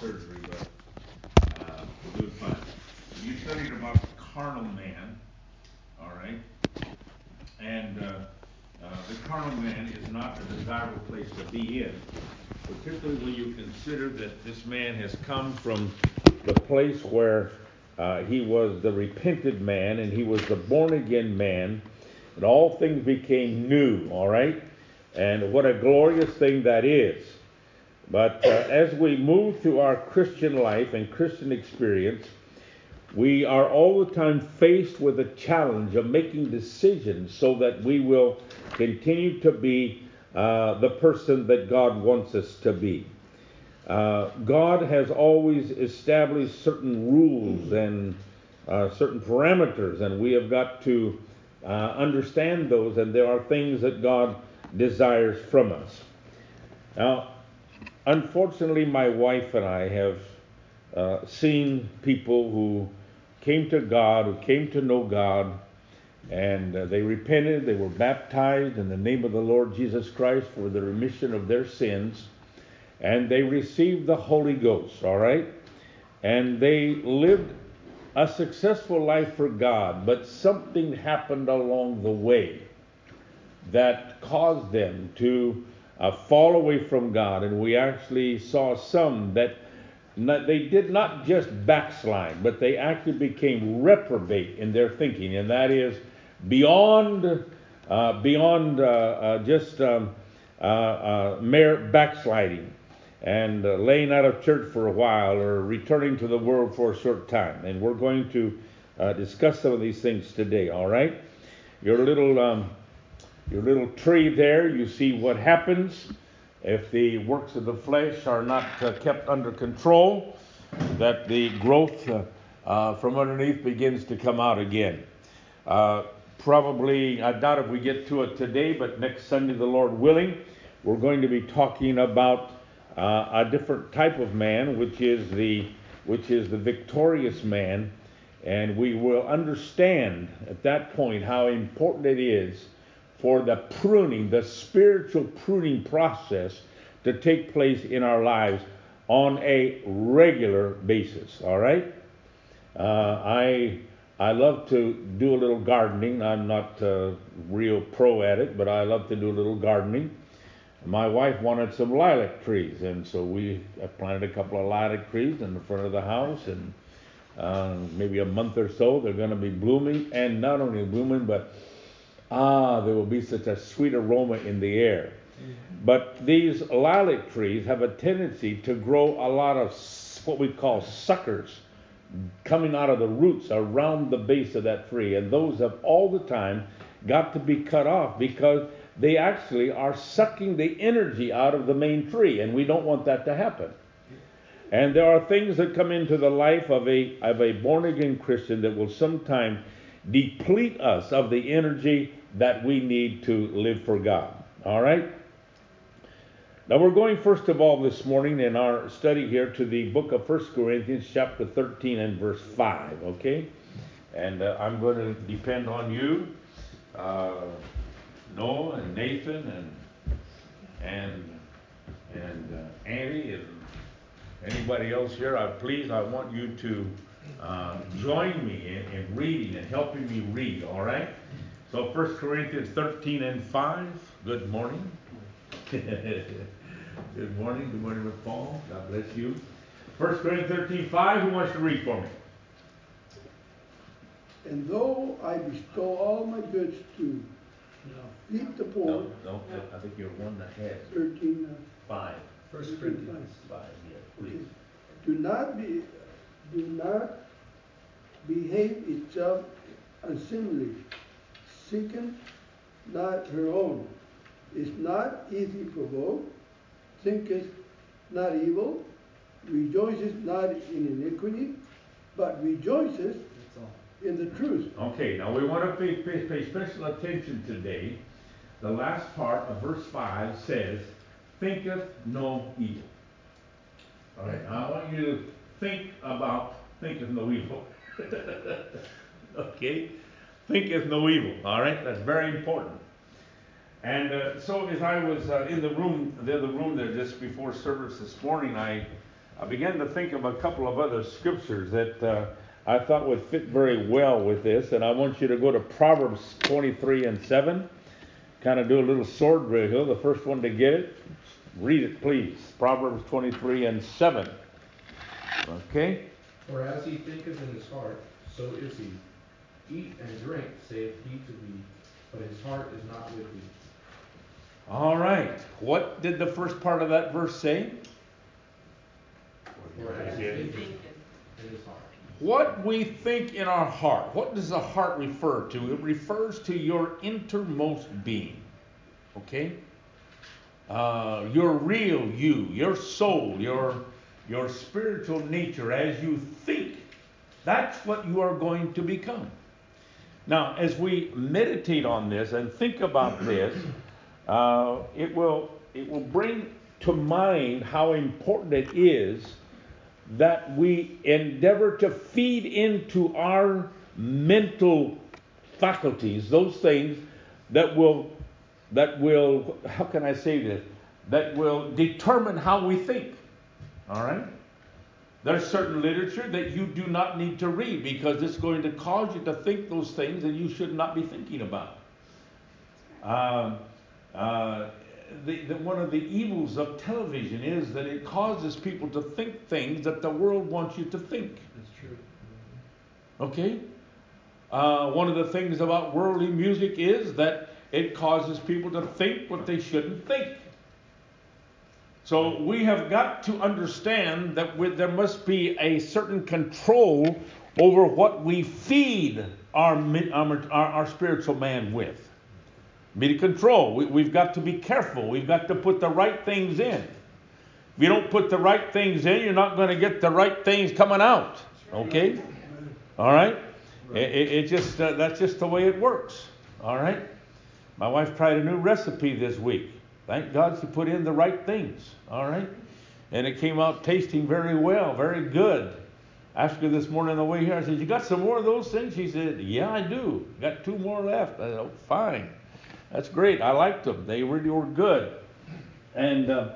surgery, but uh, we're doing fine. You studied about the carnal man, all right? And uh, uh, the carnal man is not a desirable place to be in, particularly when you consider that this man has come from the place where uh, he was the repented man and he was the born again man, and all things became new, all right? And what a glorious thing that is. But uh, as we move through our Christian life and Christian experience, we are all the time faced with a challenge of making decisions so that we will continue to be uh, the person that God wants us to be. Uh, God has always established certain rules and uh, certain parameters, and we have got to uh, understand those, and there are things that God desires from us. Now, unfortunately, my wife and I have uh, seen people who came to God, who came to know God, and uh, they repented, they were baptized in the name of the Lord Jesus Christ for the remission of their sins, and they received the Holy Ghost, all right? And they lived a successful life for God, but something happened along the way that caused them to uh, fall away from God. And we actually saw some that not, they did not just backslide, but they actually became reprobate in their thinking, and that is beyond uh, beyond uh, uh just um, uh, uh, mere backsliding and laying out of church for a while or returning to the world for a short time. And we're going to discuss some of these things today. All right, your little um, your little tree there, you see what happens if the works of the flesh are not uh, kept under control, that the growth uh, uh, from underneath begins to come out again. Uh, probably, I doubt if we get to it today, but next Sunday, the Lord willing, we're going to be talking about uh, a different type of man, which is the which is the victorious man, and we will understand at that point how important it is for the pruning, the spiritual pruning process to take place in our lives on a regular basis. All right? Uh, I I love to do a little gardening. I'm not uh, real pro at it, but I love to do a little gardening. My wife wanted some lilac trees, and so we planted a couple of lilac trees in the front of the house, and uh, maybe a month or so they're going to be blooming, and not only blooming, but ah, there will be such a sweet aroma in the air. But these lilac trees have a tendency to grow a lot of what we call suckers coming out of the roots around the base of that tree. And those have all the time got to be cut off because they actually are sucking the energy out of the main tree. And we don't want that to happen. And there are things that come into the life of a, of a born again Christian that will sometimes deplete us of the energy that we need to live for God. All right? Now we're going first of all this morning in our study here to the book of First Corinthians chapter 13 and verse 5, okay? And uh, I'm going to depend on you, uh, Noah and Nathan and and and uh, Annie and anybody else here. I please I want you to uh, join me in, in reading and helping me read. All right? So First Corinthians 13 and 5. Good morning. Good morning. Good morning, Miss Paul. God bless you. 1 Corinthians 13, 5. Who wants to read for me? And though I bestow all my goods to feed the poor. No, no, I think you're one ahead. 13. Uh, 5. First Corinthians 5, yeah, please. Do not be, do not behave itself unseemly, seeking not her own, is not easily provoked, thinketh not evil, rejoices not in iniquity, but rejoices in the truth. Okay, now we want to pay, pay, pay special attention today. The last part of verse 5 says, thinketh no evil. All right, now I want you to think about thinketh no evil. okay? Thinketh no evil. All right, that's very important. And uh, so as I was uh, in the room, the other room there just before service this morning, I I began to think of a couple of other scriptures that uh, I thought would fit very well with this, and I want you to go to Proverbs 23 and 7. Kind of do a little sword drill. The first one to get it, read it, please. Proverbs 23 and 7. Okay? For as he thinketh in his heart, so is he. Eat and drink, saith he to thee, but his heart is not with thee. All right. What did the first part of that verse say? For as he in his heart. What we think in our heart. What does the heart refer to? It refers to your innermost being. Okay? Uh, your real you, your soul, your, your spiritual nature as you think. That's what you are going to become. Now, as we meditate on this and think about this, uh, it will it will bring to mind how important it is that we endeavor to feed into our mental faculties those things that will that will how can I say this that will determine how we think. All right. There's certain literature that you do not need to read because it's going to cause you to think those things that you should not be thinking about. Uh, uh, the, the, one of the evils of television is that it causes people to think things that the world wants you to think. That's true. Okay? Uh, one of the things about worldly music is that it causes people to think what they shouldn't think. So we have got to understand that we, there must be a certain control over what we feed our, our, our spiritual man with. Be to control. We, have got to be careful. We've got to put the right things in. If you don't put the right things in, you're not going to get the right things coming out. Okay? All right? It, it, it just uh, that's just the way it works. All right? My wife tried a new recipe this week. Thank God she put in the right things. All right? And it came out tasting very well, very good. Asked her this morning on the way here, I said, You got some more of those things? She said, Yeah, I do. Got two more left. I said, Oh, fine. That's great. I liked them. They really were good. And, uh,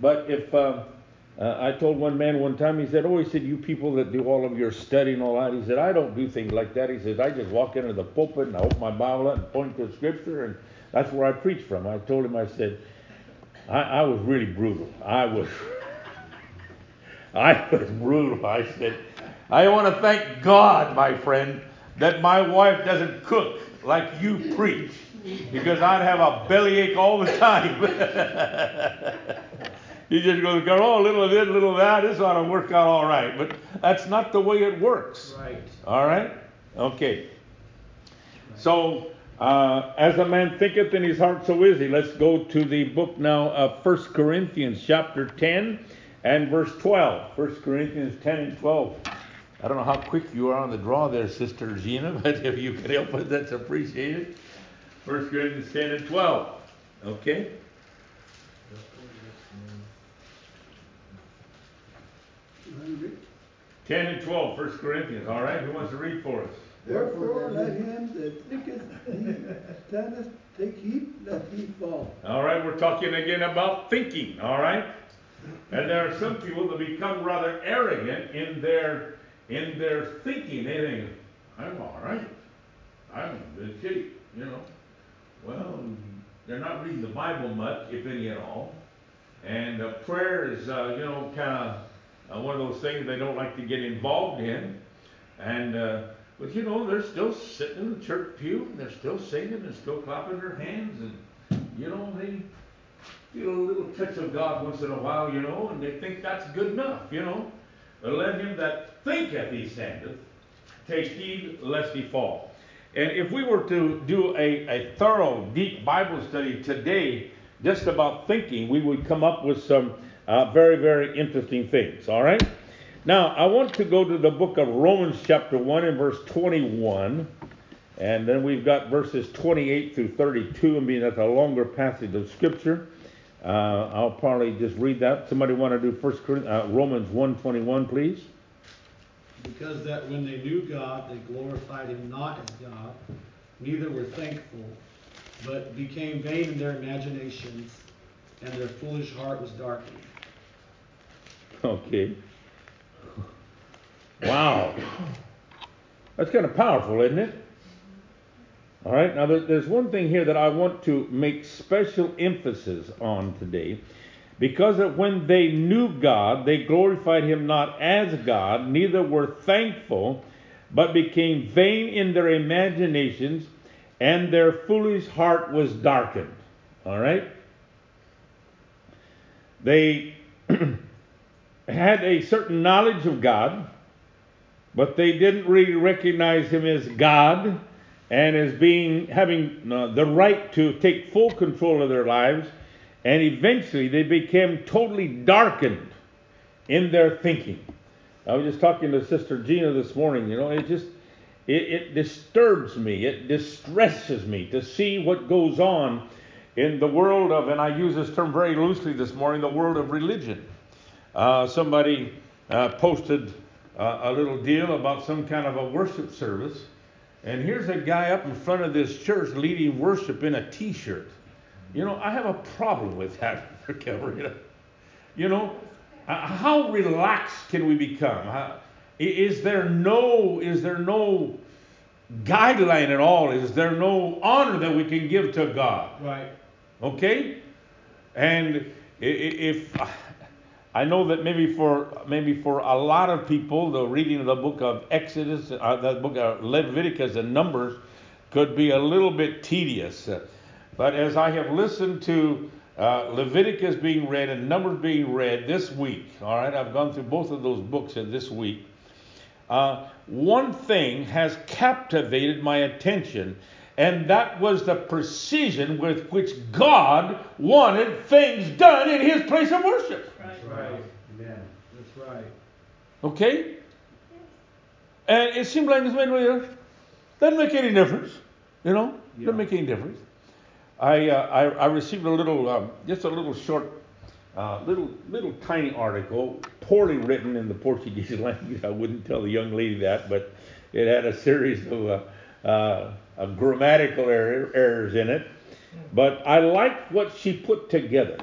but if, uh, uh, I told one man one time, he said, Oh, he said, you people that do all of your study and all that, he said, I don't do things like that. He says, I just walk into the pulpit and I open my Bible and point to scripture, and that's where I preach from. I told him, I said, I, I was really brutal. I was, I was brutal. I said, I want to thank God, my friend, that my wife doesn't cook like you preach, because I'd have a bellyache all the time. you just go, oh, a little of this, a little of that. This ought to work out all right. But that's not the way it works. Right. All right? Okay. So uh, as a man thinketh in his heart, so is he. Let's go to the book now of 1 Corinthians, chapter 10 and verse 12. 1 Corinthians 10 and 12. I don't know how quick you are on the draw there, Sister Gina, but if you can help us, that's appreciated. 1 Corinthians 10 and 12. Okay? Ten and twelve, 1 Corinthians. All right, who wants to read for us? Therefore, let him that thinketh he standeth take heed lest he fall. All right, we're talking again about thinking. All right, and there are some people that become rather arrogant in their in their thinking. They think, "I'm all right. I'm in good shape." You know. Well, they're not reading the Bible much, if any at all. And uh, prayer is, uh, you know, kind of uh, one of those things they don't like to get involved in. And uh, but you know, they're still sitting in the church pew, and they're still singing, and still clapping their hands, and you know, they feel a little touch of God once in a while, you know, and they think that's good enough, you know. Let him that thinketh he standeth take heed lest he fall. And if we were to do a, a thorough, deep Bible study today, just about thinking, we would come up with some uh, very, very interesting things. All right? Now, I want to go to the book of Romans, chapter 1, and verse 21. And then we've got verses 28 through 32. and mean, that's a longer passage of Scripture. Uh, I'll probably just read that. Somebody want to do First uh, Romans 1:21, please? Because that when they knew God, they glorified Him not as God, neither were thankful, but became vain in their imaginations, and their foolish heart was darkened. Okay. Wow. That's kind of powerful, isn't it? All right, now there's one thing here that I want to make special emphasis on today. Because of when they knew God, they glorified him not as God, neither were thankful, but became vain in their imaginations, and their foolish heart was darkened. All right? They had a certain knowledge of God, but they didn't really recognize him as God and as being having uh, the right to take full control of their lives. And eventually they became totally darkened in their thinking. I was just talking to sister gina this morning you know it just it, it disturbs me. It distresses me to see what goes on in the world of and i use this term very loosely this morning the world of religion. Uh, somebody uh, posted uh, a little deal about some kind of a worship service and here's a guy up in front of this church leading worship in a t-shirt you know, I have a problem with that, Cabrera. You know, uh, how relaxed can we become? How, is there no is there no guideline at all? Is there no honor that we can give to God? Right. Okay? And if I know that maybe for maybe for a lot of people, the reading of the book of Exodus, uh, the book of Leviticus and Numbers could be a little bit tedious. But as I have listened to uh, Leviticus being read and Numbers being read this week, all right, I've gone through both of those books in this week. Uh, one thing has captivated my attention, and that was the precision with which God wanted things done in His place of worship. That's right. Amen. That's right. Okay? And it seemed like this man doesn't make any difference. You know? Yeah. Doesn't make any difference. I, uh, I, I, received a little, um, just a little short, uh, little, little tiny article, poorly written in the Portuguese language. I wouldn't tell the young lady that, but it had a series of, uh, uh, grammatical error, errors in it. But I liked what she put together.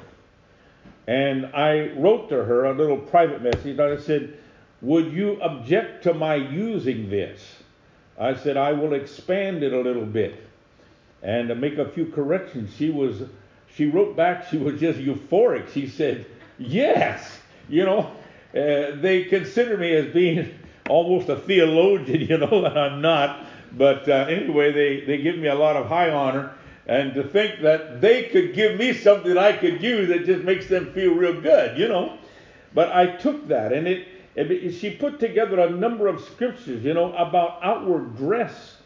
And I wrote to her a little private message. I said, Would you object to my using this? I said, I will expand it a little bit and to make a few corrections. She was, she wrote back, she was just euphoric. She said, Yes, you know, uh, they consider me as being almost a theologian, you know, and I'm not. But uh, anyway, they, they give me a lot of high honor. And to think that they could give me something I could use that just makes them feel real good, you know. But I took that, and it, it she put together a number of scriptures, you know, about outward dress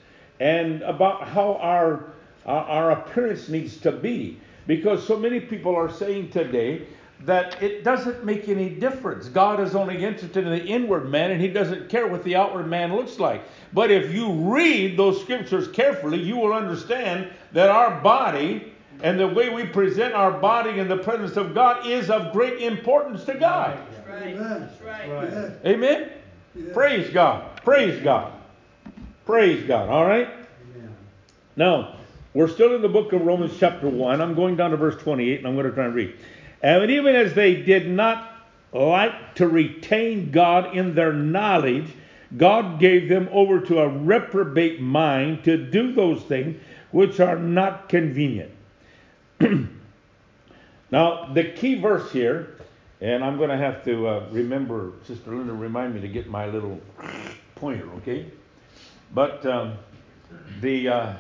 and about how our our, our appearance needs to be. Because so many people are saying today that it doesn't make any difference. God is only interested in the inward man and he doesn't care what the outward man looks like. But if you read those scriptures carefully, you will understand that our body and the way we present our body in the presence of God is of great importance to God. Right. That's right. right. Amen? Yeah. Praise God. Praise God. Praise God. All right? Amen. Now, we're still in the book of Romans, chapter 1. I'm going down to verse 28, and I'm going to try and read. And even as they did not like to retain God in their knowledge, God gave them over to a reprobate mind to do those things which are not convenient. now, the key verse here, and I'm going to have to uh, remember, Sister Linda, remind me to get my little pointer, okay? But um, the. Uh,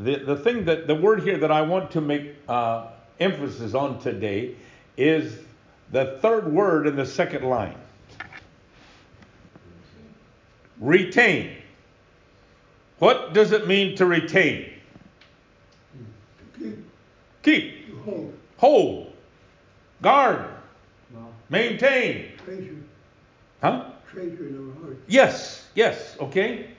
the, the thing that the word here that I want to make uh, emphasis on today is the third word in the second line retain. What does it mean to retain? Keep. Keep. Hold. Hold. Guard. Maintain. Treasure. Huh? Treasure in our heart. Yes, yes, okay.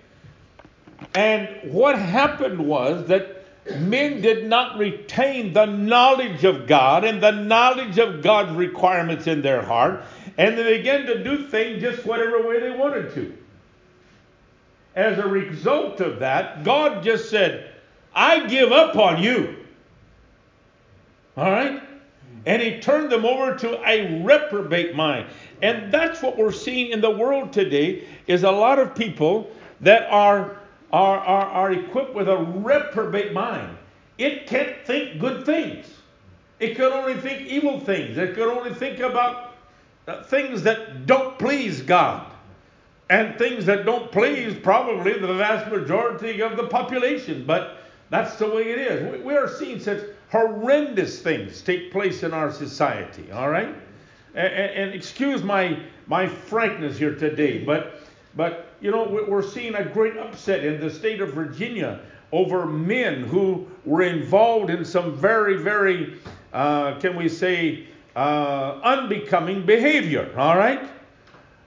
And what happened was that men did not retain the knowledge of God and the knowledge of God's requirements in their heart, and they began to do things just whatever way they wanted to. As a result of that, God just said, I give up on you. All right? And he turned them over to a reprobate mind. And that's what we're seeing in the world today is a lot of people that are, are, are, are equipped with a reprobate mind. It can't think good things. It can only think evil things. It can only think about things that don't please God. And things that don't please probably the vast majority of the population. But that's the way it is. We, we are seeing such horrendous things take place in our society, all right? And, and, excuse my, my frankness here today, but, but you know, we're seeing a great upset in the state of Virginia over men who were involved in some very, very, uh, can we say, uh, unbecoming behavior, all right?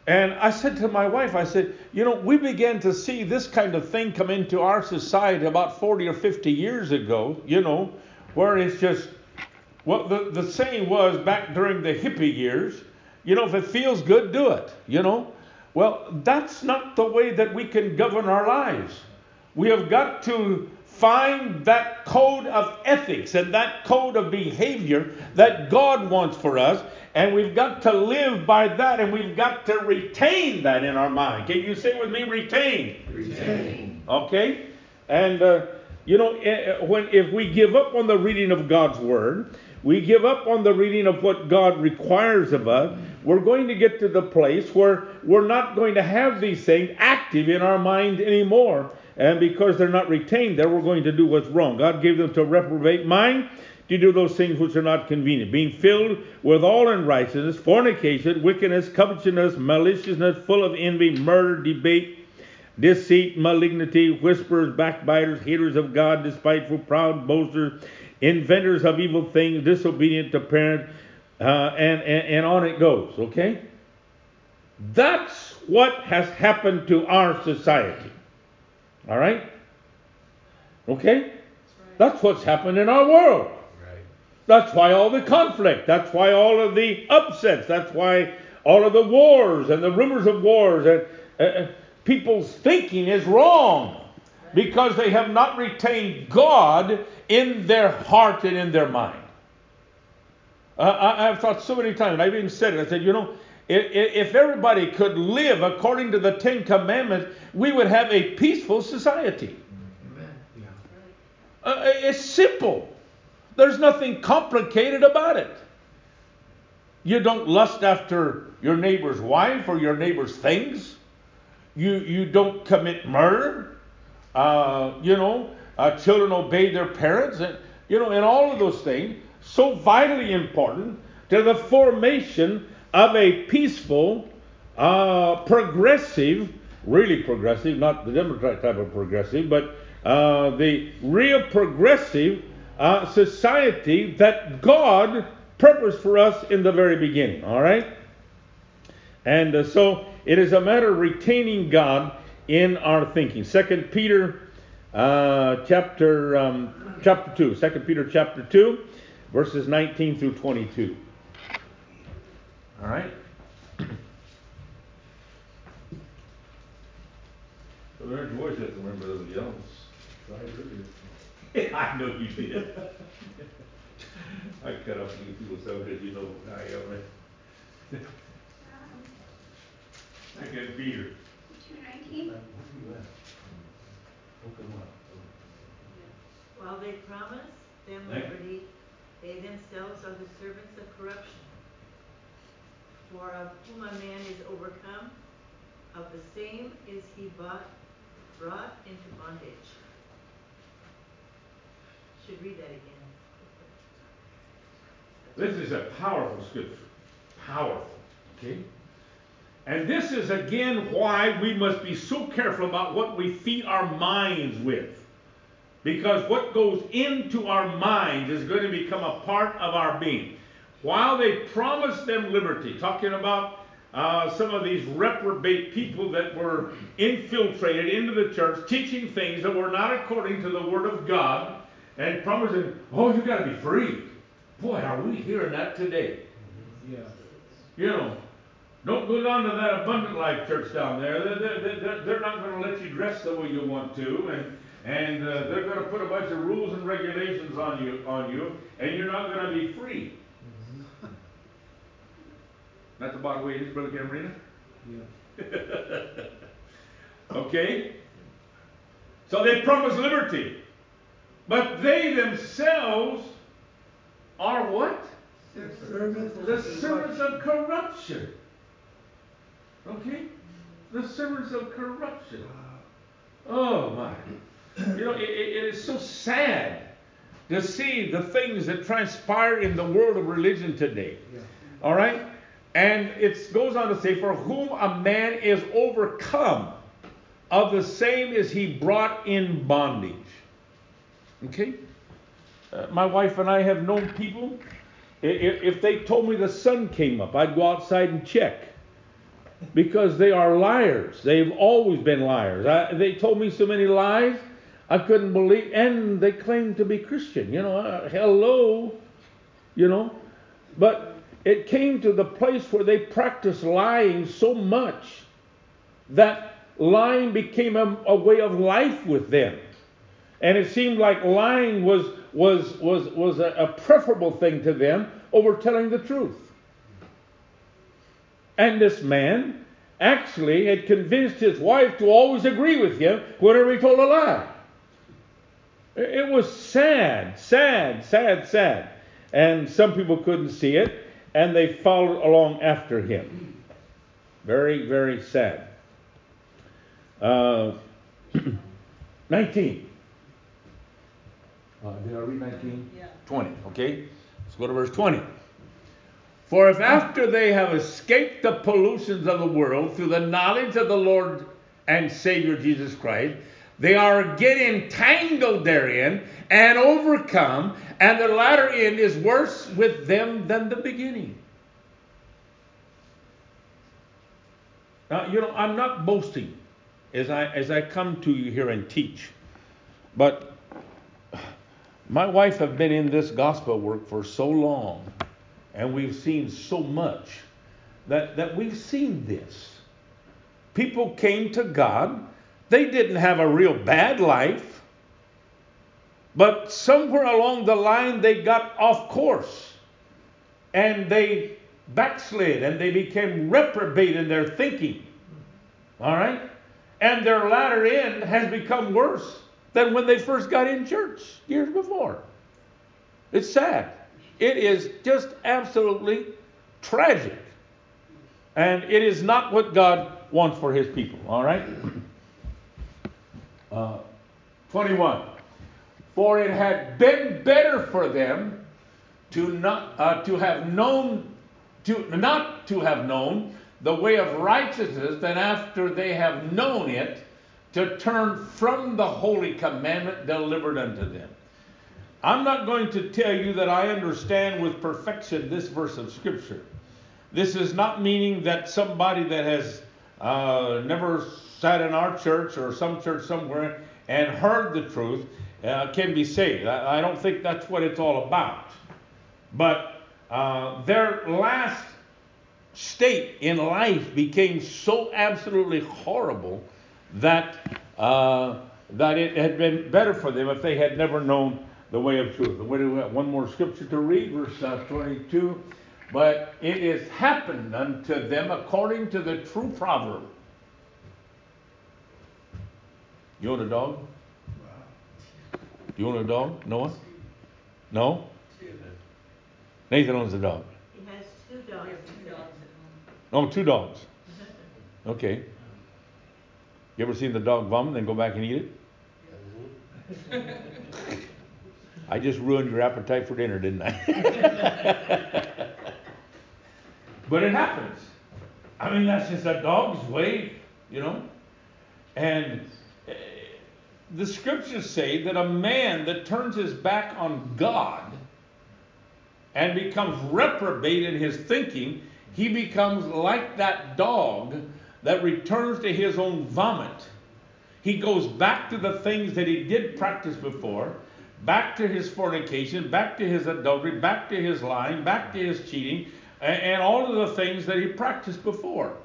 And I said to my wife, I said, you know, we began to see this kind of thing come into our society about 40 or 50 years ago, you know, where it's just, well, the, the saying was back during the hippie years, you know, if it feels good, do it, you know. Well, that's not the way that we can govern our lives. We have got to find that code of ethics and that code of behavior that God wants for us and we've got to live by that and we've got to retain that in our mind. Can you say with me, retain? Retain. Okay? And, uh, you know, eh, eh, when, if we give up on the reading of God's Word, we give up on the reading of what God requires of us, we're going to get to the place where we're not going to have these things active in our mind anymore. And because they're not retained there, we're going to do what's wrong. God gave them to reprobate mind to do those things which are not convenient, being filled with all unrighteousness, fornication, wickedness, covetousness, maliciousness, full of envy, murder, debate, deceit, malignity, whisperers, backbiters, haters of God, despiteful, proud, boasters, inventors of evil things, disobedient to parents, uh, and, and, and on it goes, okay? That's what has happened to our society. All right? Okay? That's what's happened in our world. That's why all the conflict. That's why all of the upsets. That's why all of the wars and the rumors of wars and uh, uh, people's thinking is wrong because they have not retained God in their heart and in their mind. I, have thought so many times, and I've even said it. I said, you know, if, if everybody could live according to the Ten Commandments, we would have a peaceful society. Amen. Yeah. Uh, it's simple. There's nothing complicated about it. You don't lust after your neighbor's wife or your neighbor's things. You, you don't commit murder. Uh, you know, uh, children obey their parents. And, you know, and all of those things, so vitally important to the formation of a peaceful, uh, progressive, really progressive, not the Democrat type of progressive, but uh, the real progressive uh, society that God purposed for us in the very beginning. All right? And uh, so it is a matter of retaining God in our thinking. Second Peter uh, chapter um, chapter two. Second Peter chapter two, verses 19 through 22. All right. So there's voice has to remember those yells. I know you did. I cut off you people so good, you know I am. Second Peter. Two nineteen? While they promise them liberty, they themselves are the servants of corruption. For of whom a man is overcome, of the same is he bought, brought into bondage. Should read that again. This is a powerful scripture. Powerful. Okay? And this is again why we must be so careful about what we feed our minds with. Because what goes into our minds is going to become a part of our being. While they promised them liberty, talking about uh, some of these reprobate people that were infiltrated into the church, teaching things that were not according to the Word of God, and promising, oh, you got to be free. Boy, are we hearing that today? Yeah. You know, don't go down to that abundant life church down there. They're, they're, they're, they're not going to let you dress the way you want to, and and uh, they're going to put a bunch of rules and regulations on you on you, and you're not going to be free. That's about the way it is, Brother Camarena? Yeah. Okay? So they promise liberty. But they themselves are what? Servants The servants of corruption. Okay? The servants of corruption. Oh my. You know, it, it- is so sad to see the things that transpire in the world of religion today. Yeah. All right? And it goes on to say, For whom a man is overcome, of the same is he brought in bondage. Okay? Uh, my wife and I have known people, i- i- if they told me the sun came up, I'd go outside and check. Because they are liars. They've always been liars. I, they told me so many lies, I couldn't believe, and they claim to be Christian. You know, uh, hello, you know. But it came to the place where they practiced lying so much that lying became a, a way of life with them. And it seemed like lying was, was, was, was a, a preferable thing to them over telling the truth. And this man actually had convinced his wife to always agree with him whenever he told a lie. It it was sad, sad, sad, sad. And some people couldn't see it, and they followed along after him. Very, very sad. Uh, 19. Uh, did I read 19? Yeah. 20, okay? Let's go to verse 20. For if after they have escaped the pollutions of the world through the knowledge of the Lord and Savior Jesus Christ, they are again entangled therein and overcome, and the latter end is worse with them than the beginning. Now, you know, I'm not boasting as I as I come to you here and teach, but my wife have been in this gospel work for so long, and we've seen so much that that we've seen this. People came to God. They didn't have a real bad life. But somewhere along the line, they got off course and they backslid and they became reprobate in their thinking. All right? And their latter end has become worse than when they first got in church years before. It's sad. It is just absolutely tragic. And it is not what God wants for his people. All right? Uh, 21. For it had been better for them to not uh, to have known to not to have known the way of righteousness than after they have known it to turn from the holy commandment delivered unto them. I'm not going to tell you that I understand with perfection this verse of scripture. This is not meaning that somebody that has uh, never sat in our church or some church somewhere and heard the truth uh, can be saved. I, I don't think that's what it's all about. But uh, their last state in life became so absolutely horrible that uh, that it had been better for them if they had never known the way of truth. One more scripture to read, verse uh, 22. But it is happened unto them according to the true proverb. You own a dog? You own a dog, Noah? No? Nathan owns a dog. He has two dogs. he said. Oh, two dogs. Okay. You ever seen the dog vomit, and then go back and eat it? I just ruined your appetite for dinner, didn't I? but it happens. I mean, that's just a dog's way, you know. And the scriptures say that a man that turns his back on God and becomes reprobate in his thinking, he becomes like that dog that returns to his own vomit. He goes back to the things that he did practice before, back to his fornication, back to his adultery, back to his lying, back to his cheating, and, and all of the things that he practiced before.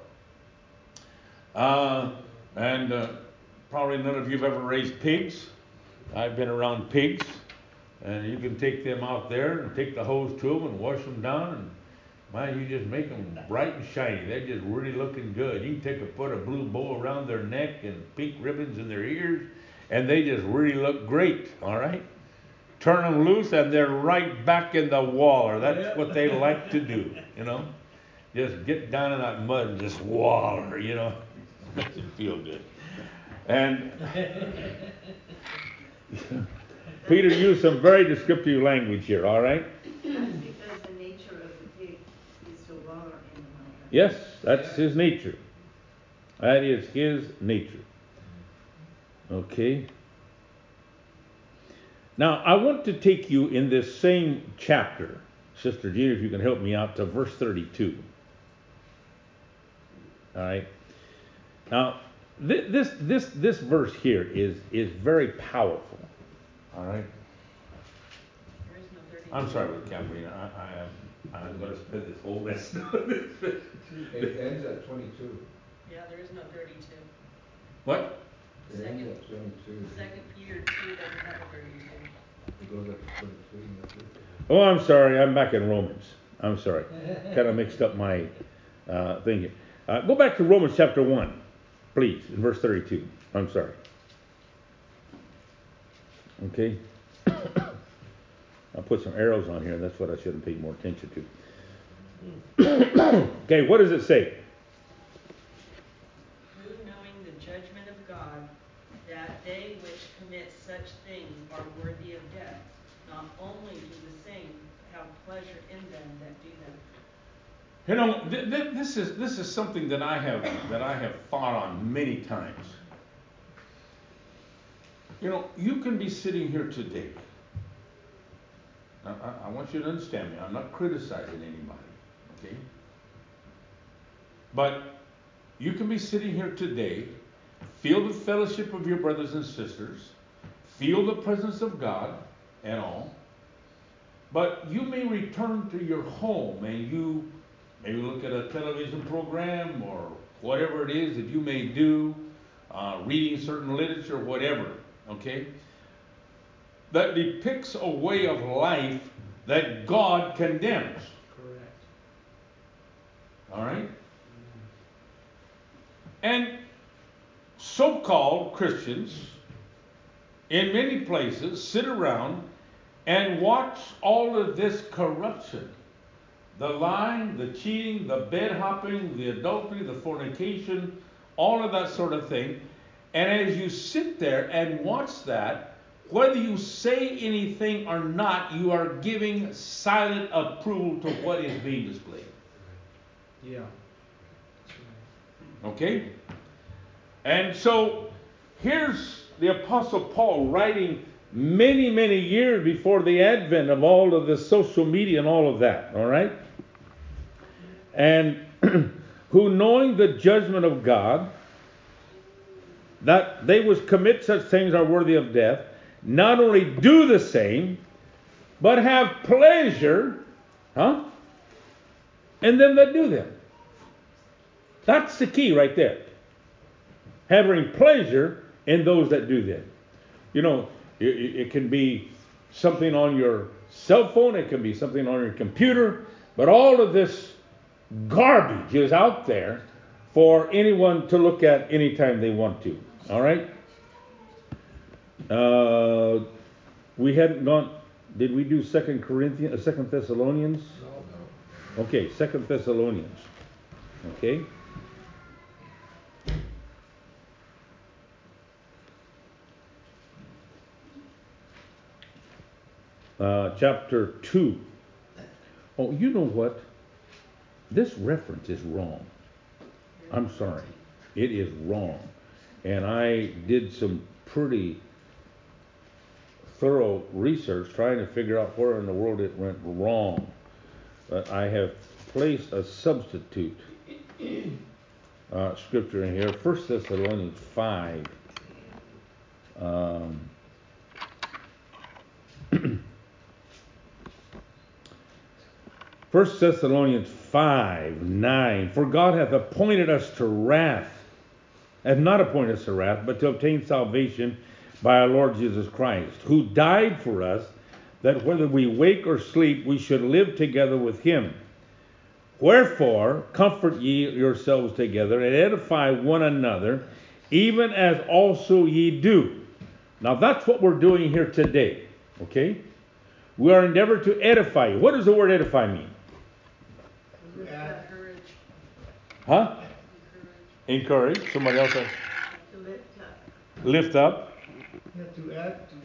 Uh, and uh, probably none of you have ever raised pigs. I've been around pigs. And you can take them out there and take the hose to them and wash them down and Man, you just make them bright and shiny. They're just really looking good. You can take a put a blue bow around their neck and pink ribbons in their ears, and they just really look great. All right. Turn them loose, and they're right back in the waller. That's Yep. what they like to do. You know, just get down in that mud and just waller. You know, makes them feel good. And Peter used some very descriptive language here. All right. Because the nature of the pig is to wallow in the. Yes, that's his nature. That is his nature. Okay. Now, I want to take you in this same chapter, Sister Jean, if you can help me out, to verse 32. All right. Now, this this this verse here is is very powerful. All right. There is no. I'm sorry with Kathleen. I, I am I'm going to spend this whole lesson on this. It ends at twenty-two. Yeah, there is no thirty-two. What? It ends Second. at twenty-two. Second Peter two doesn't have a thirty-two. It goes up to twenty-two, and that's it. Oh, I'm sorry. I'm back in Romans. I'm sorry. kind of mixed up my uh, thing here. Uh, go back to Romans chapter 1, please, in verse 32. I'm sorry. Okay. I'll put some arrows on here. That's what I should have paid more attention to. okay, what does it say? Who knowing the judgment of God, that they which commit such things are worthy of death, not only do the same have pleasure in them that do them. You know, th- th- this is this is something that I have that I have thought on many times. You know, you can be sitting here today. Now, I, I want you to understand me. I'm not criticizing anybody, okay? But you can be sitting here today, feel the fellowship of your brothers and sisters, feel the presence of God and all, but you may return to your home and you maybe look at a television program or whatever it is that you may do, uh, reading certain literature, whatever, okay, that depicts a way of life that God condemns. Correct. All right? And so called Christians in many places sit around and watch all of this corruption the lying, the cheating, the bed hopping, the adultery, the fornication, all of that sort of thing. And as you sit there and watch that, whether you say anything or not, you are giving silent approval to what is being displayed. Yeah. Okay? And so here's the Apostle Paul writing many, many years before the advent of all of this social media and all of that, all right? And who, knowing the judgment of God, that they which commit such things are worthy of death, not only do the same, but have pleasure, huh? In them that do them. That's the key right there. Having pleasure in those that do them. You know, it, it can be something on your cell phone, it can be something on your computer, but all of this garbage is out there for anyone to look at anytime they want to. All right? Uh, we hadn't gone. Did we do Second Corinthians, uh, Second Thessalonians? No. Okay, Second Thessalonians. Okay. Uh, chapter two. Oh, you know what? This reference is wrong. I'm sorry. It is wrong. And I did some pretty thorough research trying to figure out where in the world it went wrong. But I have placed a substitute uh, scripture in here. First Thessalonians 5. Um, First Thessalonians 5 9. For God hath appointed us to wrath, hath not appointed us to wrath, but to obtain salvation by our Lord Jesus Christ, who died for us, that whether we wake or sleep, we should live together with him. Wherefore, comfort ye yourselves together and edify one another, even as also ye do. Now, that's what we're doing here today. Okay? We are endeavored to edify you. What does the word edify mean? Encourage, Huh? encourage. Encourage. Somebody else? has- lift up. Lift up. You have to add to.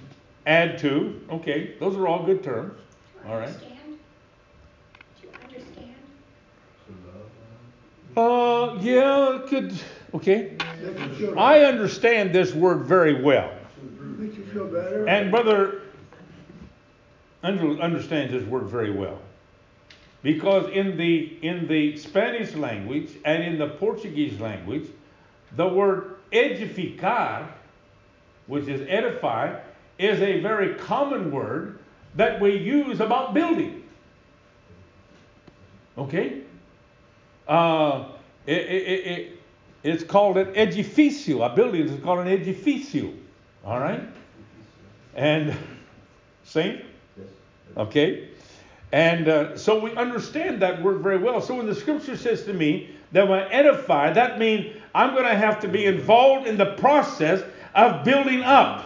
Add to. Okay. Those are all good terms. All right. Understand? Do you understand? Uh, yeah, it could. Okay. Makes you feel, I understand this word very well. makes you feel better. And brother under, understands this word very well. Because in the in the Spanish language and in the Portuguese language, the word edificar, which is edify, is a very common word that we use about building. Okay? Uh, it, it, it, it's called an edificio. A building is called an edificio. All right? And, Saint? Yes. Okay? And uh, so we understand that word very well. So when the scripture says to me that when I edify, that means I'm going to have to be involved in the process of building up,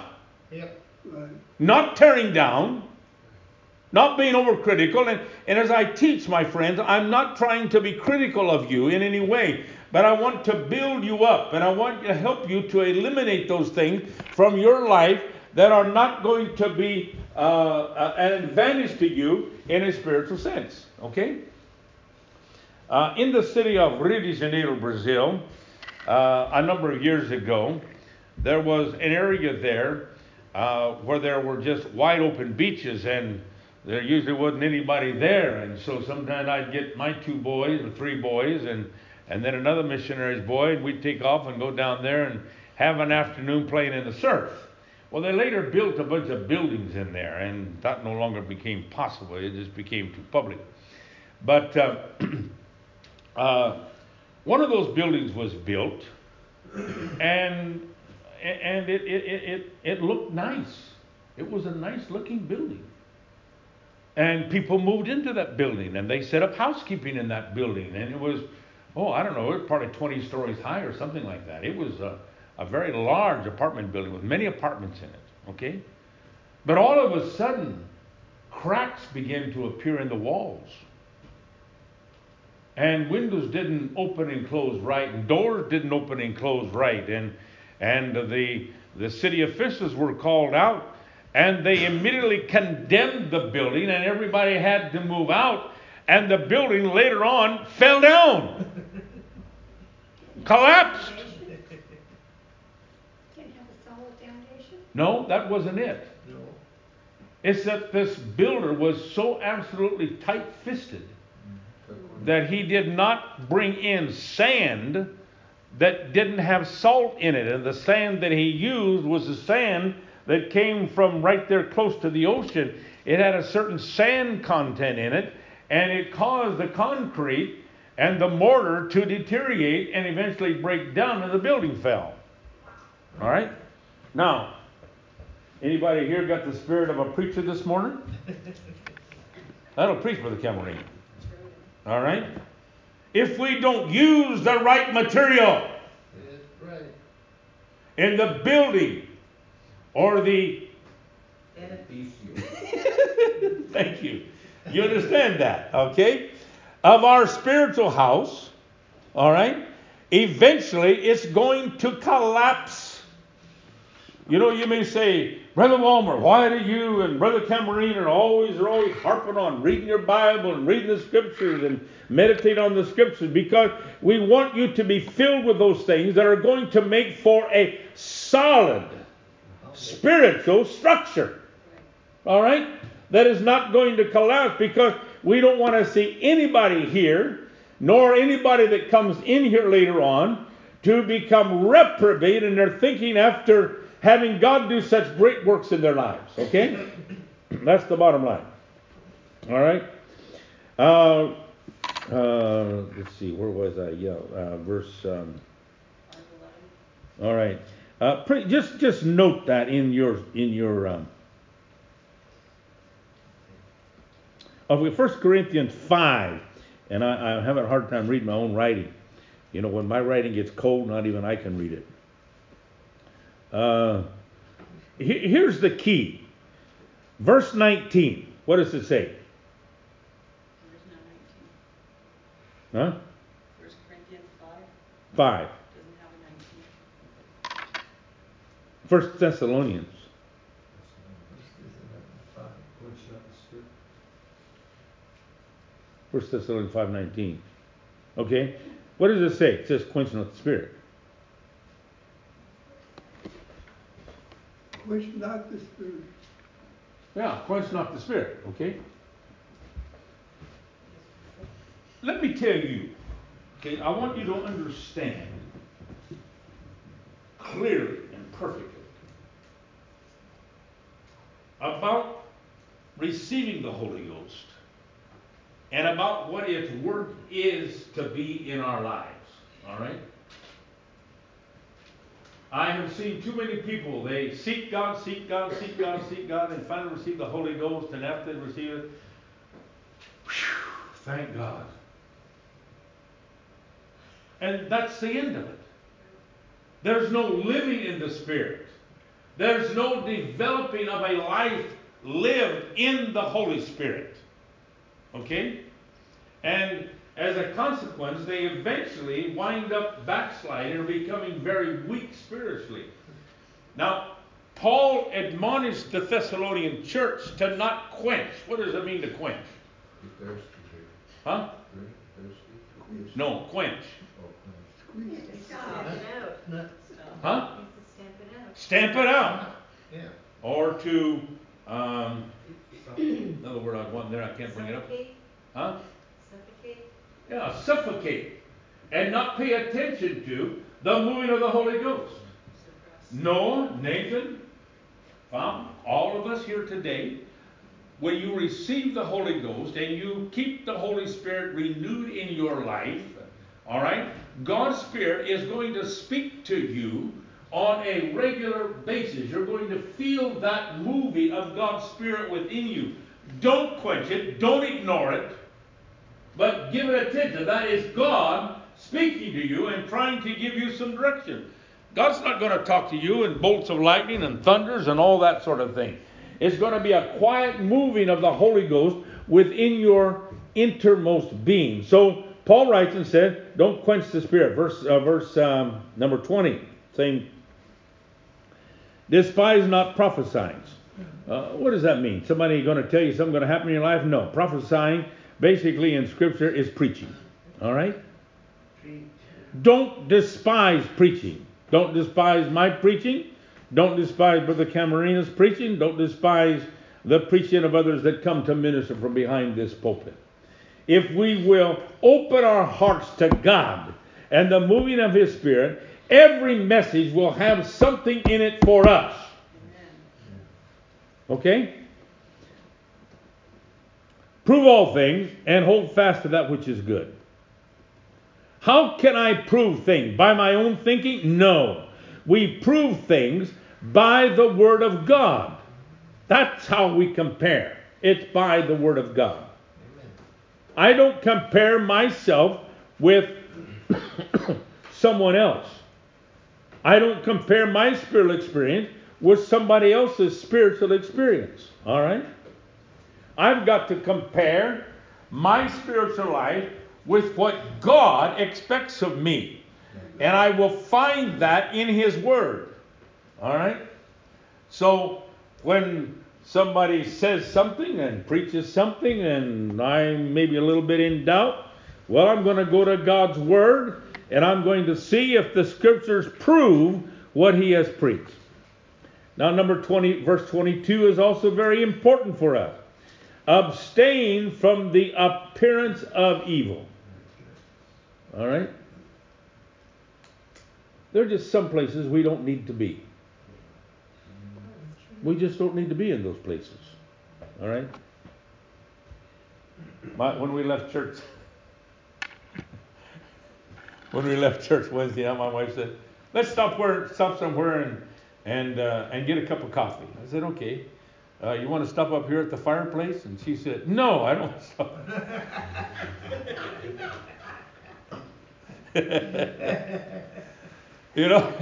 Right. not tearing down, not being overcritical. And, and as I teach, my friends, I'm not trying to be critical of you in any way, but I want to build you up and I want to help you to eliminate those things from your life that are not going to be uh, uh, an advantage to you in a spiritual sense. Okay? Uh, in the city of Rio de Janeiro, Brazil, uh, a number of years ago, there was an area there uh, where there were just wide open beaches and there usually wasn't anybody there. And so sometimes I'd get my two boys or three boys and, and then another missionary's boy, and we'd take off and go down there and have an afternoon playing in the surf. Well, they later built a bunch of buildings in there, and that no longer became possible. It just became too public. But uh, uh, one of those buildings was built, and and it, it, it, it, looked nice. It was a nice looking building. And people moved into that building and they set up housekeeping in that building. And it was, oh, I don't know, it was probably 20 stories high or something like that. It was a, a very large apartment building with many apartments in it, okay? But all of a sudden, cracks began to appear in the walls. And windows didn't open and close right, and doors didn't open and close right. And, and the, the city officials were called out, and they immediately condemned the building, and everybody had to move out. And the building later on fell down, collapsed. Didn't have a solid foundation? No, that wasn't it. No. It's that this builder was so absolutely tight fisted that he did not bring in sand that didn't have salt in it. And the sand that he used was the sand that came from right there close to the ocean. It had a certain sand content in it, and it caused the concrete and the mortar to deteriorate and eventually break down, and the building fell. All right? Now, anybody here got the spirit of a preacher this morning? That'll preach for the Camarine. All right? If we don't use the right material Right. in the building or the. Thank you. You understand that, okay? Of our spiritual house, all right? Eventually it's going to collapse. You know, you may say, Brother Walmer, why do you and Brother Camarine are always are always harping on reading your Bible and reading the scriptures and meditate on the scriptures? Because we want you to be filled with those things that are going to make for a solid spiritual structure. All right? That is not going to collapse because we don't want to see anybody here, nor anybody that comes in here later on, to become reprobate in their thinking after having God do such great works in their lives. Okay? That's the bottom line. All right? Uh, uh, let's see, where was I? Yeah, uh, verse. Um, all right. Uh, just just note that in your in your um, of 1 Corinthians 5 And I, I'm having a hard time reading my own writing. You know, when my writing gets cold, not even I can read it. Uh, he- here's the key. Verse 19. What does it say? There's no nineteen. Huh? First Corinthians five 5. doesn't have a nineteen. First Thessalonians. First Thessalonians 5.19. Okay? What does it say? It says quench not the spirit. Quench not the spirit. Yeah, quench not the spirit, okay? Let me tell you, okay, I want you to understand clearly and perfectly about receiving the Holy Ghost and about what its work is to be in our lives, all right? I have seen too many people, they seek God, seek God, seek God, seek God, and finally receive the Holy Ghost, and after they receive it, whew, thank God. And that's the end of it. There's no living in the Spirit. There's no developing of a life lived in the Holy Spirit. Okay? And as a consequence, they eventually wind up backsliding or becoming very weak spiritually. Now, Paul admonished the Thessalonian church to not quench. What does it mean to quench? Thirsty. Huh? Thirsty. No, quench. Oh, Squeeze. Need to stop. Stamp it out. Huh? Stamp it out. Stamp it out. Yeah. Or to, um, another word I want there, I can't bring it up. Huh? Yeah, suffocate. And not pay attention to the moving of the Holy Ghost. Noah, Nathan, all of us here today, when you receive the Holy Ghost and you keep the Holy Spirit renewed in your life, all right, God's Spirit is going to speak to you on a regular basis. You're going to feel that moving of God's Spirit within you. Don't quench it, don't ignore it, but give it attention. That is God speaking to you and trying to give you some direction. God's not going to talk to you in bolts of lightning and thunders and all that sort of thing. It's going to be a quiet moving of the Holy Ghost within your innermost being. So Paul writes and said, "Don't quench the spirit." Verse uh, verse um, number twenty, same. Despise not prophesying. Uh, what does that mean? Somebody going to tell you something going to happen in your life? No. Prophesying, basically in Scripture, is preaching. All right. Don't despise preaching. Don't despise my preaching. Don't despise Brother Camarina's preaching. Don't despise the preaching of others that come to minister from behind this pulpit. If we will open our hearts to God and the moving of His Spirit, every message will have something in it for us. Okay? Prove all things and hold fast to that which is good. How can I prove things? By my own thinking? No. We prove things by the Word of God. That's how we compare. It's by the Word of God. I don't compare myself with someone else. I don't compare my spiritual experience with somebody else's spiritual experience. All right? I've got to compare my spiritual life with what God expects of me. And I will find that in His Word. All right? So when somebody says something and preaches something and I'm maybe a little bit in doubt, well, I'm going to go to God's Word and I'm going to see if the Scriptures prove what He has preached. Now, number 20, verse 22 is also very important for us. Abstain from the appearance of evil. All right? There are just some places we don't need to be. We just don't need to be in those places. All right? My, when we left church, when we left church Wednesday night, my wife said, "Let's stop where stop somewhere and and uh, and get a cup of coffee." I said, "Okay." Uh, you want to stop up here at the fireplace? And she said, No, I don't want to stop. you know,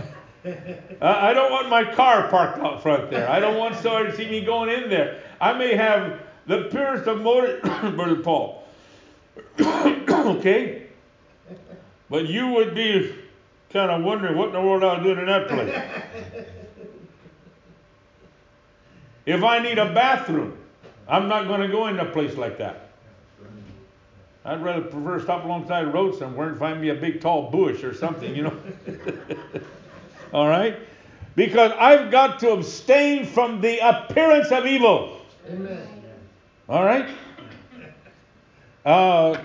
I don't want my car parked out front there. I don't want somebody to see me going in there. I may have the purest of motives, Brother Paul. okay? But you would be kind of wondering what in the world I was doing in that place. If I need a bathroom, I'm not going to go in a place like that. I'd rather prefer to stop alongside the road somewhere and find me a big tall bush or something, you know. All right? Because I've got to abstain from the appearance of evil. Amen. All right? Uh,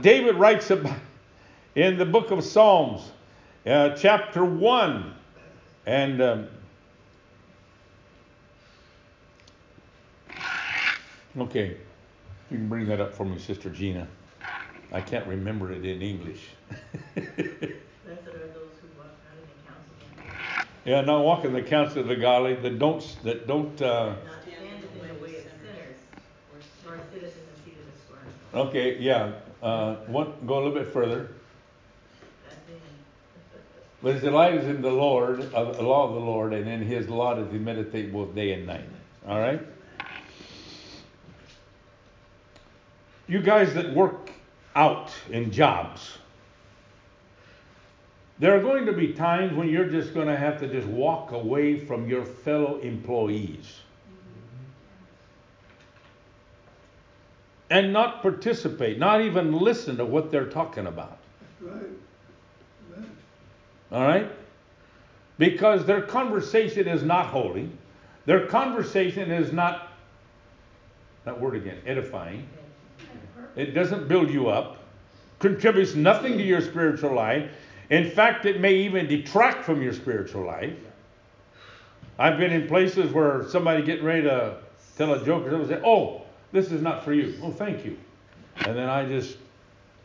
David writes about, in the book of Psalms, uh, chapter 1, and um, okay, you can bring that up for me, Sister Gina. I can't remember it in English. Blessed are those who walk not in the counsel of the wicked, yeah, not walk in the counsel of the godly that don't that don't. Uh, not stand in the sinners, nor sit in the seat of the scornful. okay, yeah. Uh, one, go a little bit further. But his delight is in the Lord, of the law of the Lord, and in his law does he meditate both day and night. All right? You guys that work out in jobs, there are going to be times when you're just going to have to just walk away from your fellow employees and not participate, not even listen to what they're talking about. That's right. All right? Because their conversation is not holy. Their conversation is not, that word again, edifying. It doesn't build you up, contributes nothing to your spiritual life. In fact, it may even detract from your spiritual life. I've been in places where somebody getting ready to tell a joke or something say, Oh, this is not for you. Oh, thank you. And then I just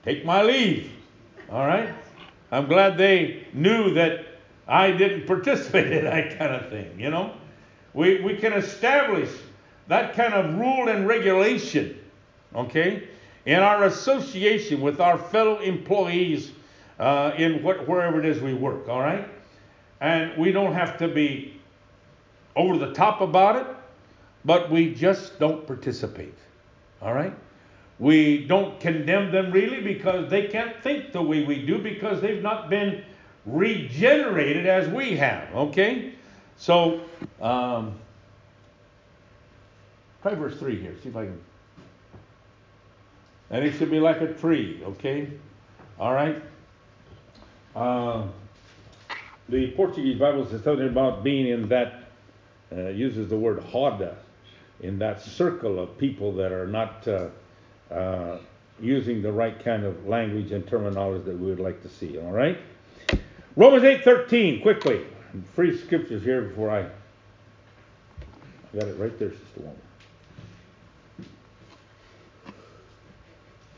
take my leave. All right? I'm glad they knew that I didn't participate in that kind of thing, you know? We, we can establish that kind of rule and regulation, okay, in our association with our fellow employees uh, in what, wherever it is we work, all right? And we don't have to be over the top about it, but we just don't participate, all right? We don't condemn them really because they can't think the way we do because they've not been regenerated as we have. Okay? So, um, try verse 3 here. See if I can. And it should be like a tree. Okay? All right? Uh, the Portuguese Bible says something about being in that, uh, uses the word roda, in that circle of people that are not. Uh, uh, using the right kind of language and terminology that we would like to see. All right? Romans 8:13, quickly. Free scriptures here before I. I got it right there, Sister Walmer.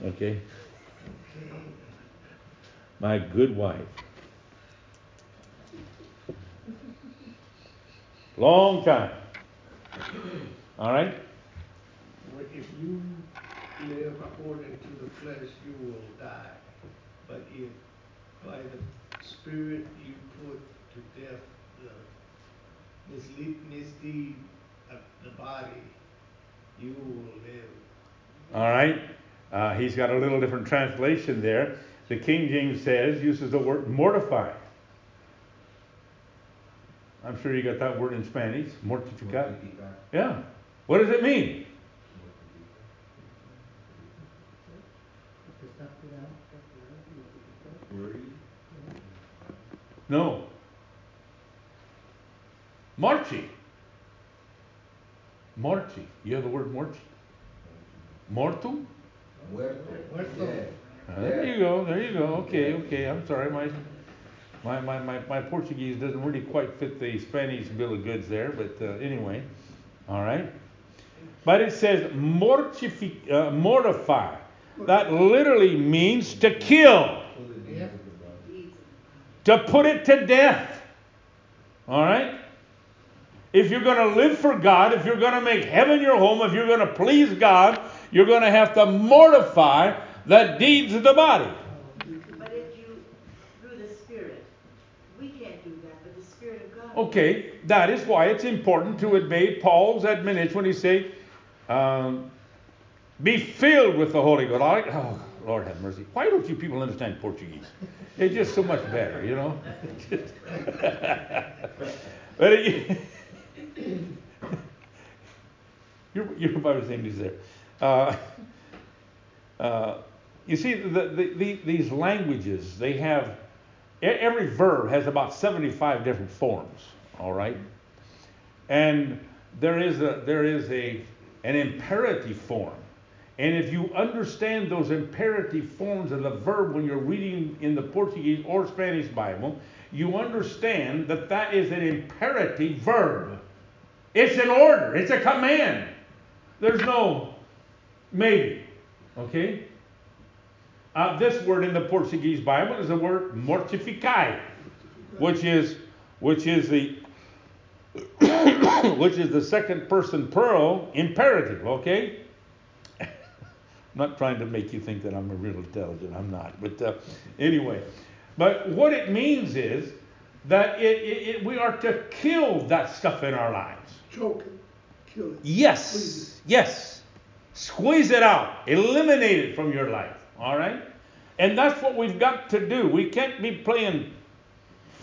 Okay. My good wife. Long time. All right? Well, If you live according to the flesh, you will die. But if by the spirit you put to death the mislead, misdeed of the body, you will live. All right. Uh, he's got a little different translation there. The King James says, uses the word mortify. I'm sure you got that word in Spanish, mortificar. Yeah. What does it mean? No. Marchi. Marchi. You have the word marchi? Mortum? Muerto. Muerto. Uh, there you go. There you go. Okay, okay. I'm sorry. My my, my, my, my Portuguese doesn't really quite fit the Spanish bill of goods there, but uh, anyway. All right. But it says mortifi- uh, mortify. That literally means to kill, Yeah. to put it to death. All right? If you're going to live for God, if you're going to make heaven your home, if you're going to please God, you're going to have to mortify the deeds of the body. But if you, through the Spirit, we can't do that, but the Spirit of God. Okay, that is why it's important to obey Paul's admonition when he say, um, "Be filled with the Holy Ghost." I, oh, Lord have mercy. Why don't you people understand Portuguese? It's just so much better, you know. but it, your your Bible English there. Uh, uh, you see, the, the, the, these languages they have every verb has about 75 different forms all right? And there is a there is a an imperative form. And if you understand those imperative forms of the verb when you're reading in the portuguese or spanish bible you understand that that is an imperative verb. It's an order. It's a command. There's no maybe okay uh, this word in the Portuguese Bible is the word mortificai, which is which is the which is the second person plural imperative. Okay, I'm not trying to make you think that I'm a real intelligent. I'm not. But uh, anyway, but what it means is that it, it, it, we are to kill that stuff in our lives. Choke it, kill it. Yes, yes. Squeeze it out. Eliminate it from your life. All right? And that's what we've got to do. We can't be playing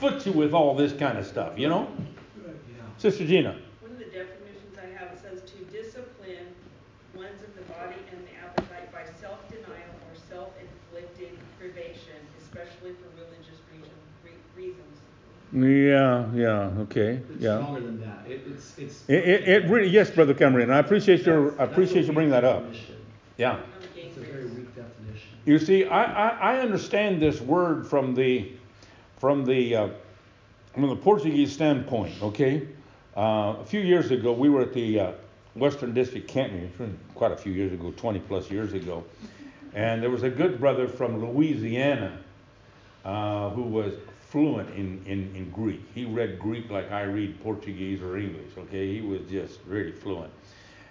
footsie with all this kind of stuff, you know? Right. Sister Gina. One of the definitions I have, it says to discipline one's of the body and the appetite by self-denial or self-inflicted privation, especially for. Yeah, yeah, okay, It's yeah. stronger than that. It, it's, it's. It, it, it really, yes, Brother Cameron, I appreciate your, I That's- appreciate you bringing weak that up. definition. Yeah. It's a very weak definition. You see, I, I, I understand this word from the from the uh, from the Portuguese standpoint. Okay, uh, a few years ago we were at the uh, Western District camp meeting, quite a few years ago, 20 plus years ago, and there was a good brother from Louisiana uh, who was fluent in, in, in Greek. He read Greek like I read Portuguese or English. Okay, he was just really fluent.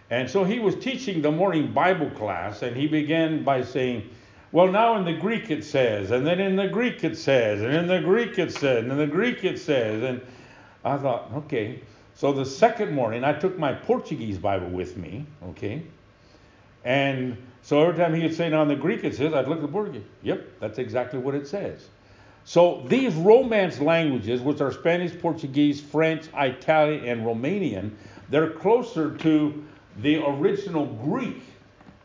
And so he was teaching the morning Bible class, and he began by saying, Well, now in the Greek it says, and then in the Greek it says, and in the Greek it says, and in the Greek it says. And I thought, okay. So the second morning, I took my Portuguese Bible with me, okay? And so every time he would say, Now in the Greek it says, I'd look at the Portuguese. Yep, that's exactly what it says. So these Romance languages, which are Spanish, Portuguese, French, Italian, and Romanian, they're closer to the original Greek.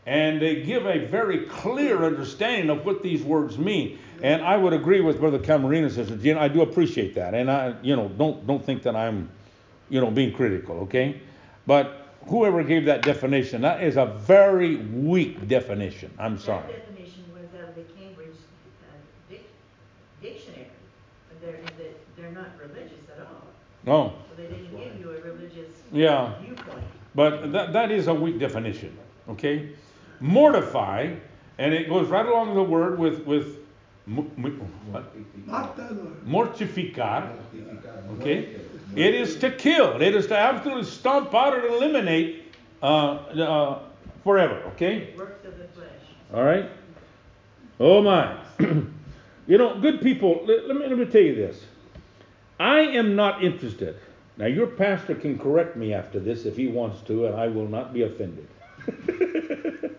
And they give a very clear understanding of what these words mean. And I would agree with Brother Camarino, Sister Gina. I do appreciate that. And I, you know, don't don't think that I'm, you know, being critical, okay? But whoever gave that definition, that is a very weak definition. I'm sorry. That definition was out of the Cambridge uh, dic- dictionary. But they're, they- they're not religious at No. So they didn't give you a religious Yeah. viewpoint. But that, that is a weak definition, okay? Mortify, and it goes right along the word with, with mu- mu- what? mortificar, okay? It is to kill, it is to absolutely stomp out and eliminate uh, uh, forever, okay? Works of the flesh. All right? Oh my. you know, good people, let, let, me, let me tell you this. I am not interested. Now, your pastor can correct me after this if he wants to, and I will not be offended.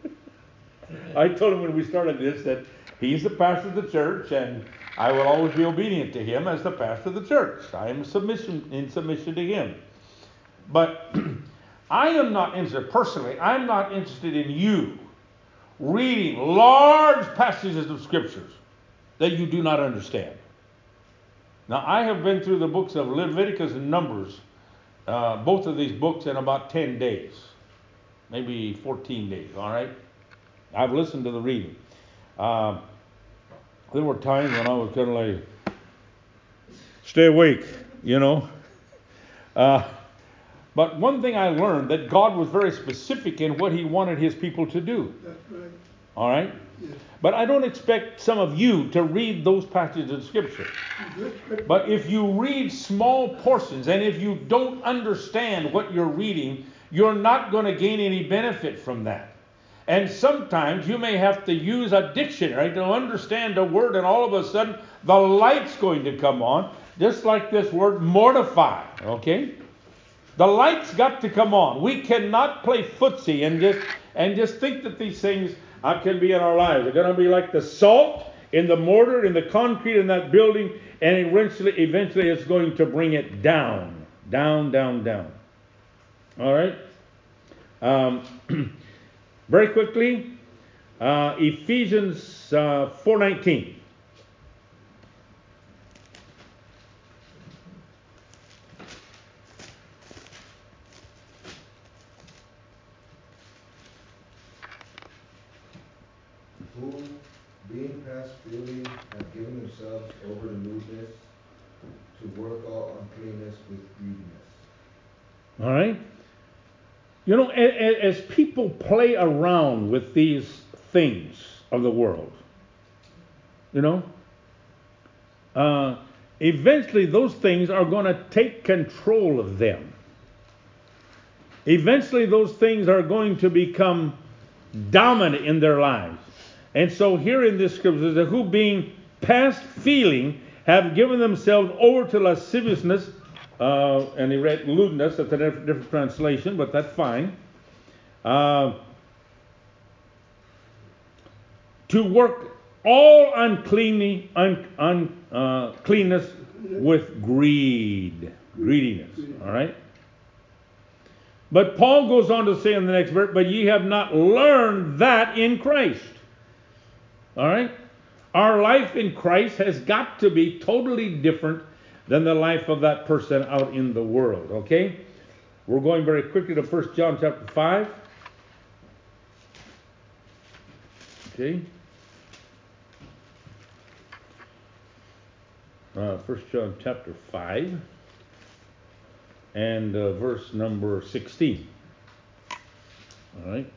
I told him when we started this that he's the pastor of the church, and I will always be obedient to him as the pastor of the church. I am submission in submission to him. But I am not interested, personally, I'm not interested in you reading large passages of scriptures that you do not understand. Now, I have been through the books of Leviticus and Numbers, uh, both of these books, in about 10 days, maybe 14 days, all right? I've listened to the reading. Um, there were times when I was kind of like, stay awake, you know? Uh, but one thing I learned that God was very specific in what He wanted His people to do. That's right. All right? But I don't expect some of you to read those passages of Scripture. But if you read small portions and if you don't understand what you're reading, you're not going to gain any benefit from that. And sometimes you may have to use a dictionary to understand a word, and all of a sudden the light's going to come on, just like this word mortify. Okay? The light's got to come on. We cannot play footsie and just and just think that these things I can be in our lives? They're going to be like the salt in the mortar, in the concrete in that building, and eventually, eventually it's going to bring it down, down, down, down. All right? Um, very quickly, uh, Ephesians uh, 4.19. lewdness, to work all uncleanness with greediness. All right? You know, as, as, people play around with these things of the world, you know, uh, eventually those things are going to take control of them. Eventually, those things are going to become dominant in their lives. And so, here in this scripture, who being past feeling have given themselves over to lasciviousness uh, and he read lewdness, that's a different, different translation, but that's fine. Uh, to work all uncleanness un, un, uh, with greed, greediness. All right. But Paul goes on to say in the next verse, "But ye have not learned that in Christ." All right. Our life in Christ has got to be totally different than the life of that person out in the world. Okay? We're going very quickly to 1 John chapter 5. Okay? Uh, 1 John chapter 5 and uh, verse number 16. All right?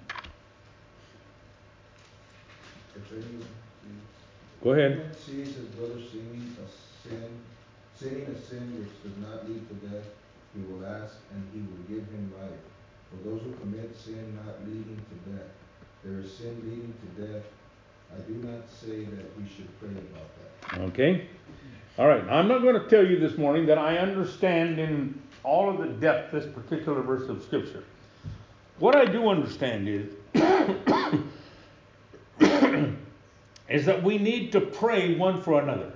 Go ahead. sees his brother sinning a sin Sinning a sin which does not lead to death, he will ask, and he will give him life. For those who commit sin not leading to death, there is sin leading to death. I do not say that we should pray about that. Okay? All right. I'm not going to tell you this morning that I understand in all of the depth this particular verse of Scripture. What I do understand is is that we need to pray one for another.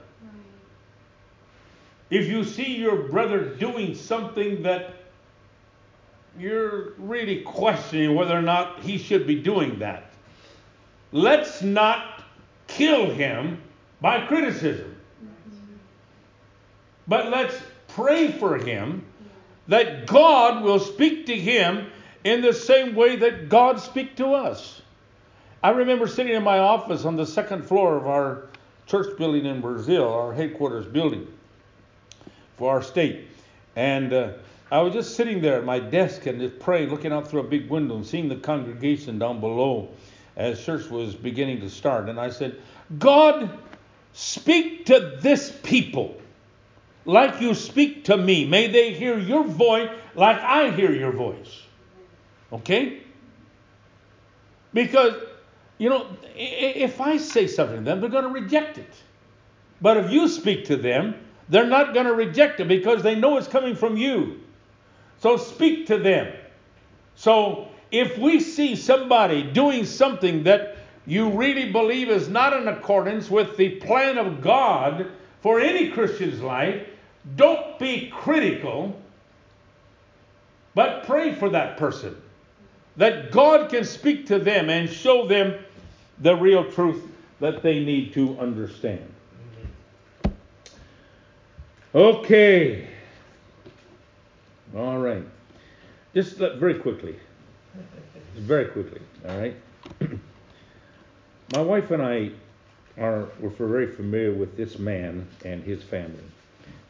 If you see your brother doing something that you're really questioning whether or not he should be doing that, let's not kill him by criticism. But let's pray for him that God will speak to him in the same way that God speaks to us. I remember sitting in my office on the second floor of our church building in Brazil, our headquarters building for our state. And uh, I was just sitting there at my desk and just praying, looking out through a big window and seeing the congregation down below as church was beginning to start. And I said, God, speak to this people like you speak to me. May they hear your voice like I hear your voice. Okay? Because, you know, if I say something to them, they're going to reject it. But if you speak to them, they're not going to reject it because they know it's coming from you. So speak to them. So if we see somebody doing something that you really believe is not in accordance with the plan of God for any Christian's life, don't be critical, but pray for that person. That God can speak to them and show them the real truth that they need to understand. Okay. All right. Just very quickly. Very quickly. All right. My wife and I are we're very familiar with this man and his family.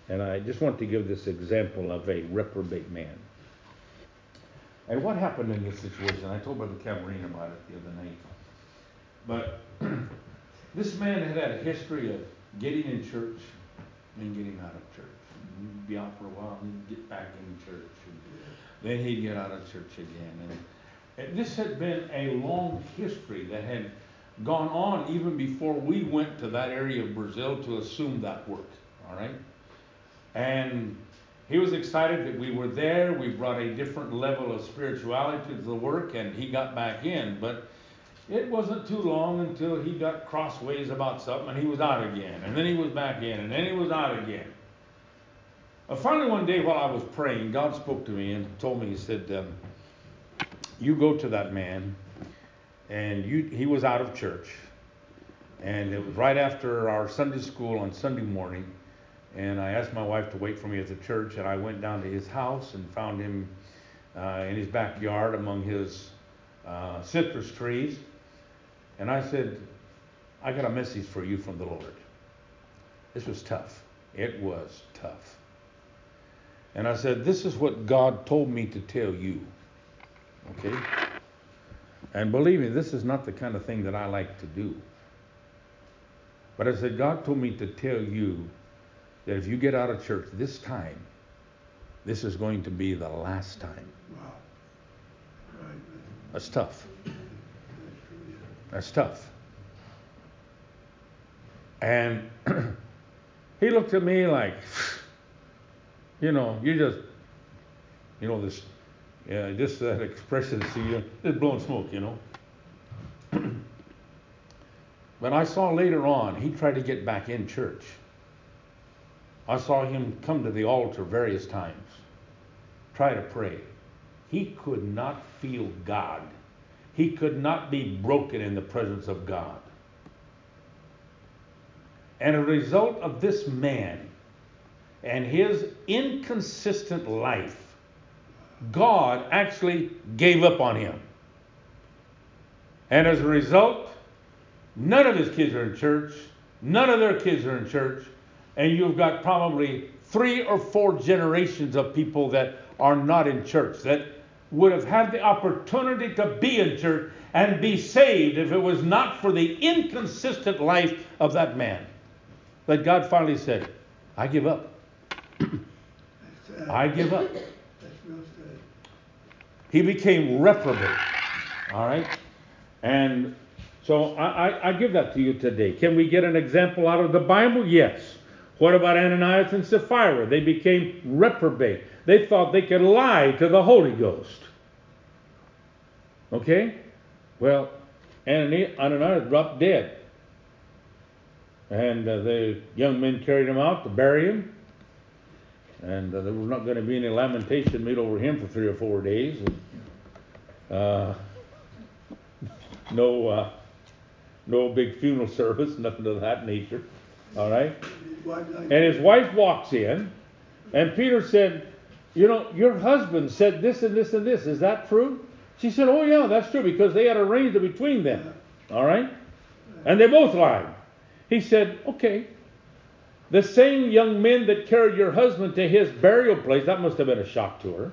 And I just want to give this example of a reprobate man. And what happened in this situation? I told Brother Cameron about it the other night. But this man had had a history of getting in church and getting out of church. He'd be out for a while and he'd get back in church. Then he'd get out of church again. And, and this had been a long history that had gone on even before we went to that area of Brazil to assume that work. All right? And he was excited that we were there. We brought a different level of spirituality to the work, and he got back in. But it wasn't too long until he got crossways about something, and he was out again. And then he was back in, and then he was out again. Uh, finally, one day while I was praying, God spoke to me and told me, He said, um, You go to that man, and you, he was out of church. And it was right after our Sunday school on Sunday morning. And I asked my wife to wait for me at the church, and I went down to his house and found him uh, in his backyard among his uh, citrus trees. And I said, I got a message for you from the Lord. This was tough. It was tough. And I said, This is what God told me to tell you. Okay? And believe me, this is not the kind of thing that I like to do. But I said, God told me to tell you that if you get out of church this time, this is going to be the last time. Wow. Right. That's tough. That's tough. And he looked at me like, you know, you just, you know, this, yeah, just that expression, see, you just blowing smoke, you know. but I saw later on, he tried to get back in church. I saw him come to the altar various times, try to pray. He could not feel God. He could not be broken in the presence of God. And a result of this man and his inconsistent life, God actually gave up on him. And as a result, none of his kids are in church, none of their kids are in church, and you've got probably three or four generations of people that are not in church, that would have had the opportunity to be in church and be saved if it was not for the inconsistent life of that man. But God finally said, I give up. I give up. He became reprobate. All right? And so I, I, I give that to you today. Can we get an example out of the Bible? Yes. What about Ananias and Sapphira? They became reprobate. They thought they could lie to the Holy Ghost. Okay? Well, Anani- Ananias dropped dead. And uh, the young men carried him out to bury him. And uh, there was not going to be any lamentation made over him for three or four days. And, uh, no, uh, no big funeral service, nothing of that nature. All right? And his wife walks in, and Peter said, You know, your husband said this and this and this. Is that true? She said, Oh, yeah, that's true, because they had arranged it between them. All right? And they both lied. He said, Okay. The same young men that carried your husband to his burial place, that must have been a shock to her,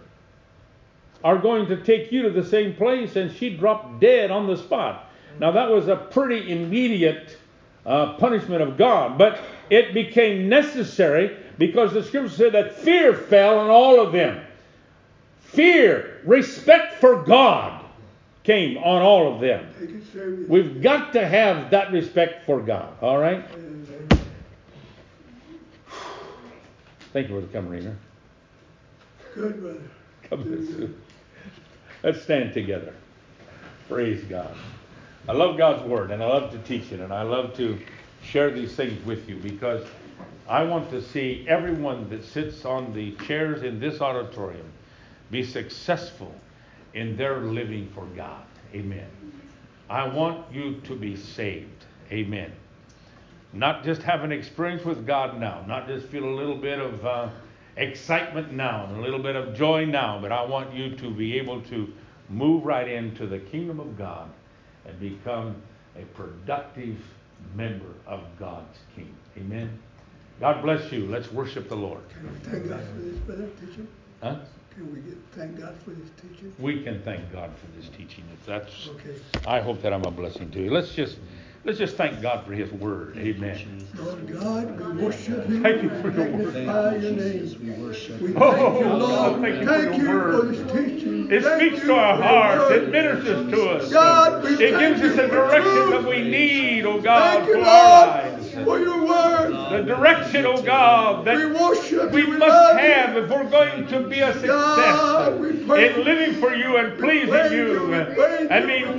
are going to take you to the same place, and she dropped dead on the spot. Now, that was a pretty immediate uh, punishment of God, but it became necessary because the scripture said that fear fell on all of them. Fear, respect for God came on all of them. Take it serious. We've got to have that respect for God, all right? Thank you for the coming, Rena. Good, brother. Come you. Let's stand together. Praise God. I love God's Word and I love to teach it and I love to share these things with you because I want to see everyone that sits on the chairs in this auditorium be successful in their living for God. Amen. I want you to be saved. Amen. Not just have an experience with God now, not just feel a little bit of uh, excitement now and a little bit of joy now, but I want you to be able to move right into the kingdom of God and become a productive member of God's kingdom. Amen. God bless you. Let's worship the Lord. Can we thank God for this, brother, teacher? Huh? Can we get, thank God for this teaching? We can thank God for this teaching. If that's, Okay. I hope that I'm a blessing to you. Let's just, let's just thank God for His Word. Amen. Lord God, we worship you. Thank you for your word. Magnify your name. We worship. We Oh, thank you, oh, Lord. thank you for Thank your you for this teaching. It Thank speaks to our hearts. It ministers to us. God, we It thank gives us you a for direction truth. that we need, oh God, Thank you, for our Lord, lives. For your word. The direction, oh God, We that worship we. We must have you. if we're going to be a success we praise in living for you and We pleasing you you. We and being